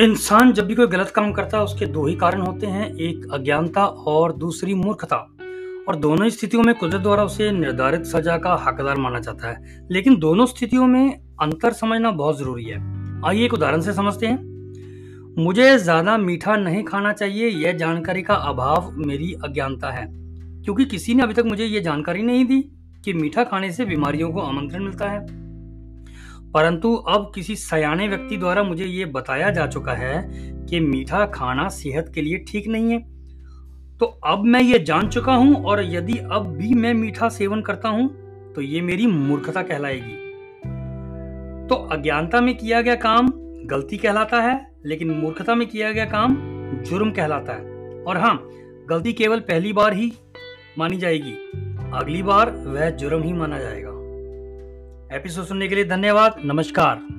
इंसान जब भी कोई गलत काम करता है, उसके दो ही कारण होते हैं, एक अज्ञानता और दूसरी मूर्खता। और दोनों स्थितियों में कुदरत द्वारा उसे निर्धारित सजा का हकदार माना जाता है। लेकिन दोनों स्थितियों में अंतर समझना बहुत ज़रूरी है। आइए एक उदाहरण से समझते हैं। मुझे ज़्यादा मीठा नहीं खाना चाहिए, यह जानकारी का अभाव मेरी अज्ञानता है। क्योंकि किसी ने अभी तक मुझे यह जानकारी नहीं दी कि मीठा खाने से बीमारियों को आमंत्रण मिलता है। परंतु अब किसी सयाने व्यक्ति द्वारा मुझे ये बताया जा चुका है कि मीठा खाना सेहत के लिए ठीक नहीं है। तो अब मैं ये जान चुका हूँ और यदि अब भी मैं मीठा सेवन करता हूँ तो ये मेरी मूर्खता कहलाएगी। तो अज्ञानता में किया गया काम गलती कहलाता है, लेकिन मूर्खता में किया गया काम जुर्म कहलाता है। और हाँ गलती केवल पहली बार ही मानी जाएगी, अगली बार वह जुर्म ही माना जाएगा। एपिसोड सुनने के लिए धन्यवाद नमस्कार।